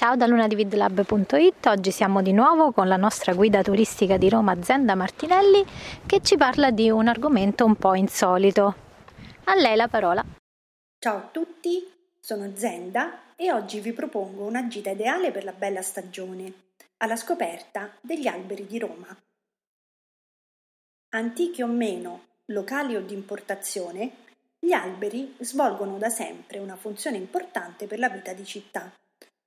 Ciao da lunadividlab.it, oggi siamo di nuovo con la nostra guida turistica di Roma Zenda Martinelli che ci parla di un argomento un po' insolito. A lei la parola. Ciao a tutti, sono Zenda e oggi vi propongo una gita ideale per la bella stagione, alla scoperta degli alberi di Roma. Antichi o meno, locali o di importazione, gli alberi svolgono da sempre una funzione importante per la vita di città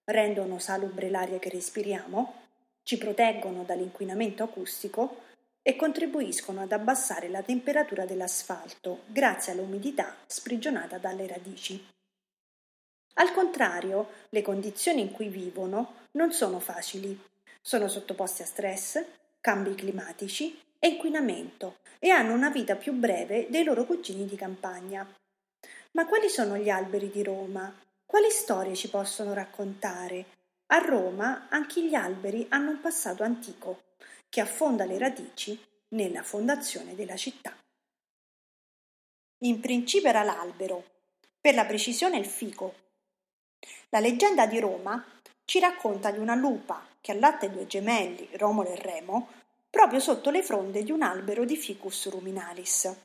rendono salubre l'aria che respiriamo, ci proteggono dall'inquinamento acustico e contribuiscono ad abbassare la temperatura dell'asfalto grazie all'umidità sprigionata dalle radici. Al contrario, le condizioni in cui vivono non sono facili. Sono sottoposti a stress, cambi climatici e inquinamento e hanno una vita più breve dei loro cugini di campagna. Ma quali sono gli alberi di Roma? Quali storie ci possono raccontare? A Roma anche gli alberi hanno un passato antico che affonda le radici nella fondazione della città. In principio era l'albero, per la precisione il fico. La leggenda di Roma ci racconta di una lupa che allatta i due gemelli, Romolo e Remo, proprio sotto le fronde di un albero di Ficus ruminalis.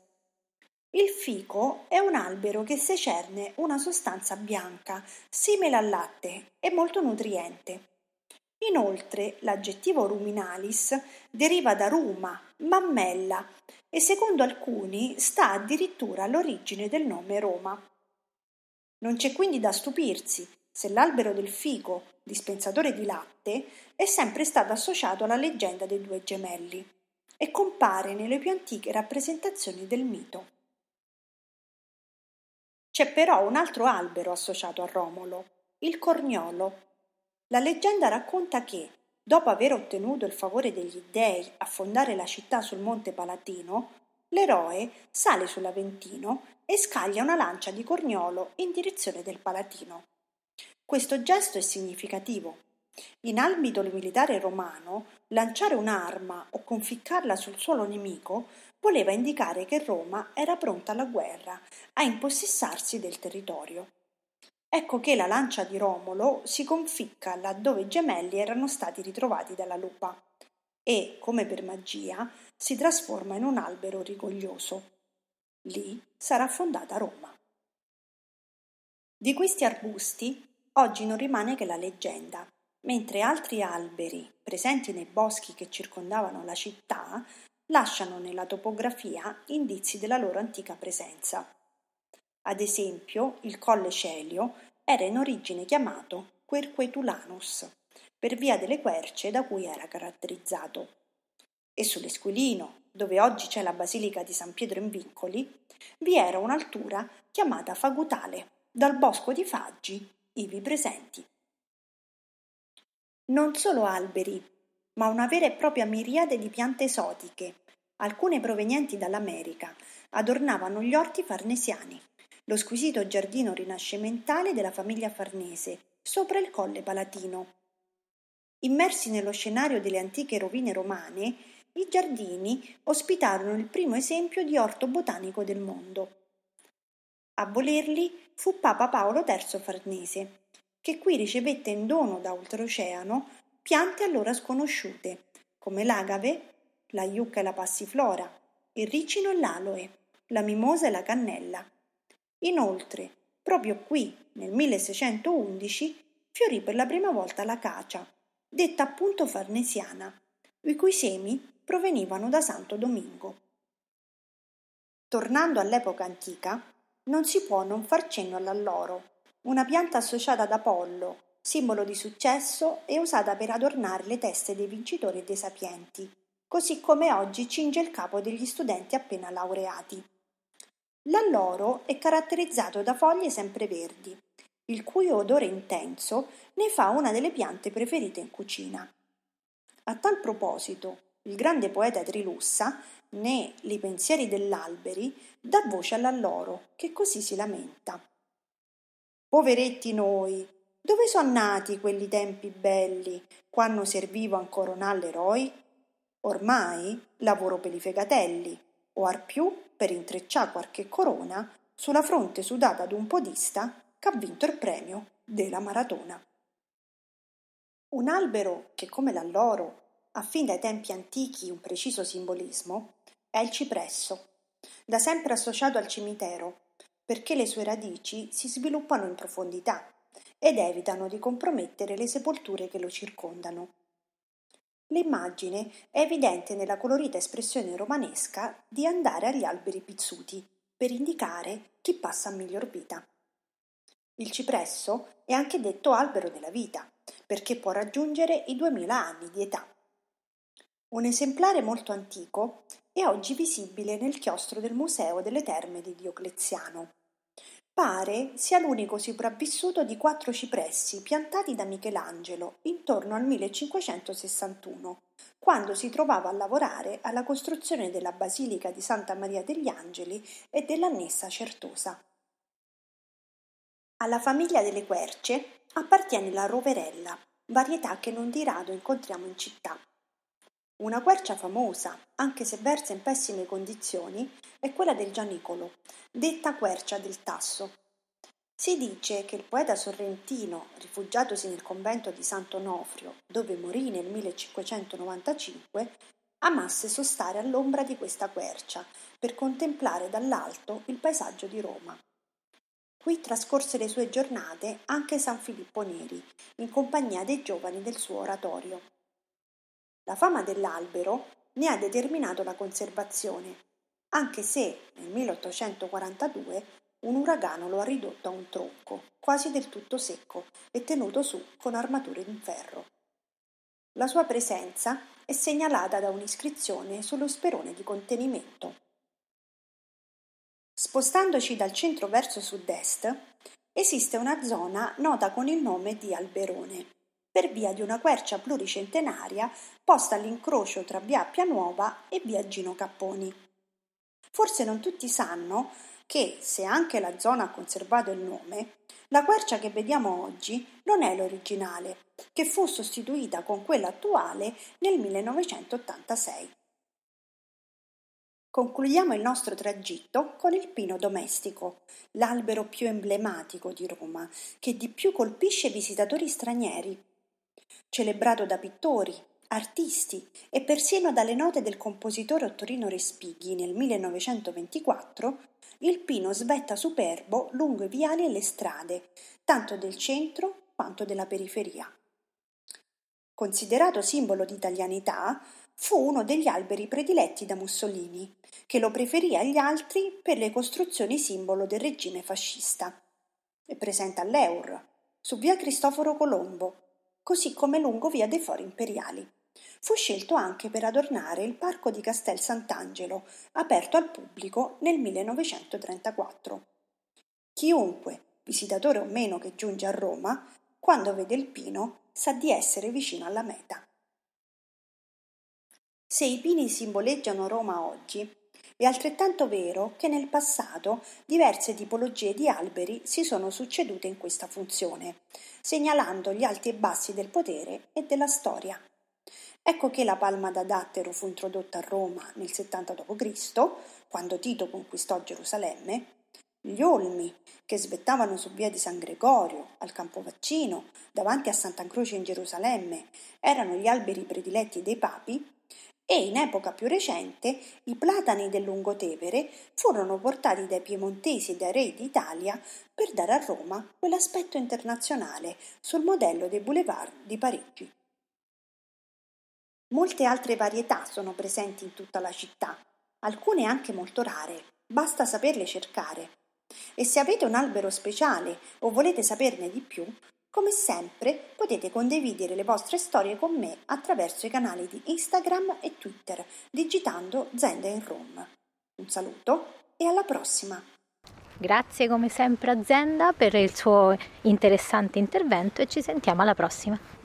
Il fico è un albero che secerne una sostanza bianca, simile al latte e molto nutriente. Inoltre, l'aggettivo ruminalis deriva da ruma, mammella, e secondo alcuni sta addirittura all'origine del nome Roma. Non c'è quindi da stupirsi se l'albero del fico, dispensatore di latte, è sempre stato associato alla leggenda dei due gemelli e compare nelle più antiche rappresentazioni del mito. C'è però un altro albero associato a Romolo, il corniolo. La leggenda racconta che, dopo aver ottenuto il favore degli dei a fondare la città sul monte Palatino, l'eroe sale sull'Aventino e scaglia una lancia di corniolo in direzione del Palatino. Questo gesto è significativo. In ambito militare romano, lanciare un'arma o conficcarla sul suolo nemico voleva indicare che Roma era pronta alla guerra, a impossessarsi del territorio. Ecco che la lancia di Romolo si conficca laddove i gemelli erano stati ritrovati dalla lupa e, come per magia, si trasforma in un albero rigoglioso. Lì sarà fondata Roma. Di questi arbusti oggi non rimane che la leggenda, mentre altri alberi presenti nei boschi che circondavano la città lasciano nella topografia indizi della loro antica presenza. Ad esempio, il Colle Celio era in origine chiamato Querquetulanus, per via delle querce da cui era caratterizzato. E sull'Esquilino, dove oggi c'è la Basilica di San Pietro in Vincoli, vi era un'altura chiamata Fagutale, dal bosco di Faggi, ivi presenti. Non solo alberi, ma una vera e propria miriade di piante esotiche, alcune provenienti dall'America, adornavano gli orti farnesiani, lo squisito giardino rinascimentale della famiglia Farnese, sopra il colle palatino. Immersi nello scenario delle antiche rovine romane, i giardini ospitarono il primo esempio di orto botanico del mondo. A volerli fu Papa Paolo III Farnese, che qui ricevette in dono da oltreoceano piante allora sconosciute, come l'agave, la iucca e la passiflora, il ricino e l'aloe, la mimosa e la cannella. Inoltre, proprio qui, nel 1611, fiorì per la prima volta l'acacia, detta appunto farnesiana, i cui semi provenivano da Santo Domingo. Tornando all'epoca antica, non si può non far cenno all'alloro, una pianta associata ad Apollo, simbolo di successo e usata per adornare le teste dei vincitori e dei sapienti, così come oggi cinge il capo degli studenti appena laureati. L'alloro è caratterizzato da foglie sempreverdi, il cui odore intenso ne fa una delle piante preferite in cucina. A tal proposito, il grande poeta Trilussa, né Li pensieri dell'alberi, dà voce all'alloro, che così si lamenta. Poveretti noi, dove son nati quelli tempi belli, quando servivo ancora all'eroi? Ormai lavoro per i fegatelli, o ar più per intreccià qualche corona sulla fronte sudata d'un podista che ha vinto il premio della maratona. Un albero che, come l'alloro, ha fin dai tempi antichi un preciso simbolismo, è il cipresso, da sempre associato al cimitero, perché le sue radici si sviluppano in profondità ed evitano di compromettere le sepolture che lo circondano. L'immagine è evidente nella colorita espressione romanesca di andare agli alberi pizzuti per indicare chi passa a miglior vita. Il cipresso è anche detto albero della vita perché può raggiungere i 2000 anni di età. Un esemplare molto antico è oggi visibile nel chiostro del Museo delle Terme di Diocleziano. Pare sia l'unico sopravvissuto di quattro cipressi piantati da Michelangelo intorno al 1561, quando si trovava a lavorare alla costruzione della Basilica di Santa Maria degli Angeli e dell'annessa Certosa. Alla famiglia delle querce appartiene la roverella, varietà che non di rado incontriamo in città. Una quercia famosa, anche se versa in pessime condizioni, è quella del Gianicolo, detta quercia del Tasso. Si dice che il poeta sorrentino, rifugiatosi nel convento di Sant'Onofrio, dove morì nel 1595, amasse sostare all'ombra di questa quercia per contemplare dall'alto il paesaggio di Roma. Qui trascorse le sue giornate anche San Filippo Neri, in compagnia dei giovani del suo oratorio. La fama dell'albero ne ha determinato la conservazione, anche se nel 1842 un uragano lo ha ridotto a un tronco, quasi del tutto secco e tenuto su con armature in ferro. La sua presenza è segnalata da un'iscrizione sullo sperone di contenimento. Spostandoci dal centro verso sud-est, esiste una zona nota con il nome di Alberone, per via di una quercia pluricentenaria posta all'incrocio tra via Appia Nuova e via Gino Capponi. Forse non tutti sanno che, se anche la zona ha conservato il nome, la quercia che vediamo oggi non è l'originale, che fu sostituita con quella attuale nel 1986. Concludiamo il nostro tragitto con il pino domestico, l'albero più emblematico di Roma, che di più colpisce visitatori stranieri. Celebrato da pittori, artisti e persino dalle note del compositore Ottorino Respighi nel 1924, il pino svetta superbo lungo i viali e le strade, tanto del centro quanto della periferia. Considerato simbolo di italianità, fu uno degli alberi prediletti da Mussolini, che lo preferì agli altri per le costruzioni simbolo del regime fascista. È presente all'Eur, su via Cristoforo Colombo, così come lungo via dei Fori Imperiali. Fu scelto anche per adornare il parco di Castel Sant'Angelo, aperto al pubblico nel 1934. Chiunque, visitatore o meno che giunge a Roma, quando vede il pino sa di essere vicino alla meta. Se i pini simboleggiano Roma oggi, è altrettanto vero che nel passato diverse tipologie di alberi si sono succedute in questa funzione, segnalando gli alti e bassi del potere e della storia. Ecco che la palma da dattero fu introdotta a Roma nel 70 d.C., quando Tito conquistò Gerusalemme, gli olmi, che svettavano su via di San Gregorio, al Campo Vaccino, davanti a Santa Croce in Gerusalemme, erano gli alberi prediletti dei papi, e in epoca più recente i platani del Lungotevere furono portati dai piemontesi e dai re d'Italia per dare a Roma quell'aspetto internazionale sul modello dei boulevard di Parigi. Molte altre varietà sono presenti in tutta la città, alcune anche molto rare, basta saperle cercare. E se avete un albero speciale o volete saperne di più, come sempre potete condividere le vostre storie con me attraverso i canali di Instagram e Twitter digitando Zenda in Room. Un saluto e alla prossima! Grazie come sempre a Zenda per il suo interessante intervento e ci sentiamo alla prossima.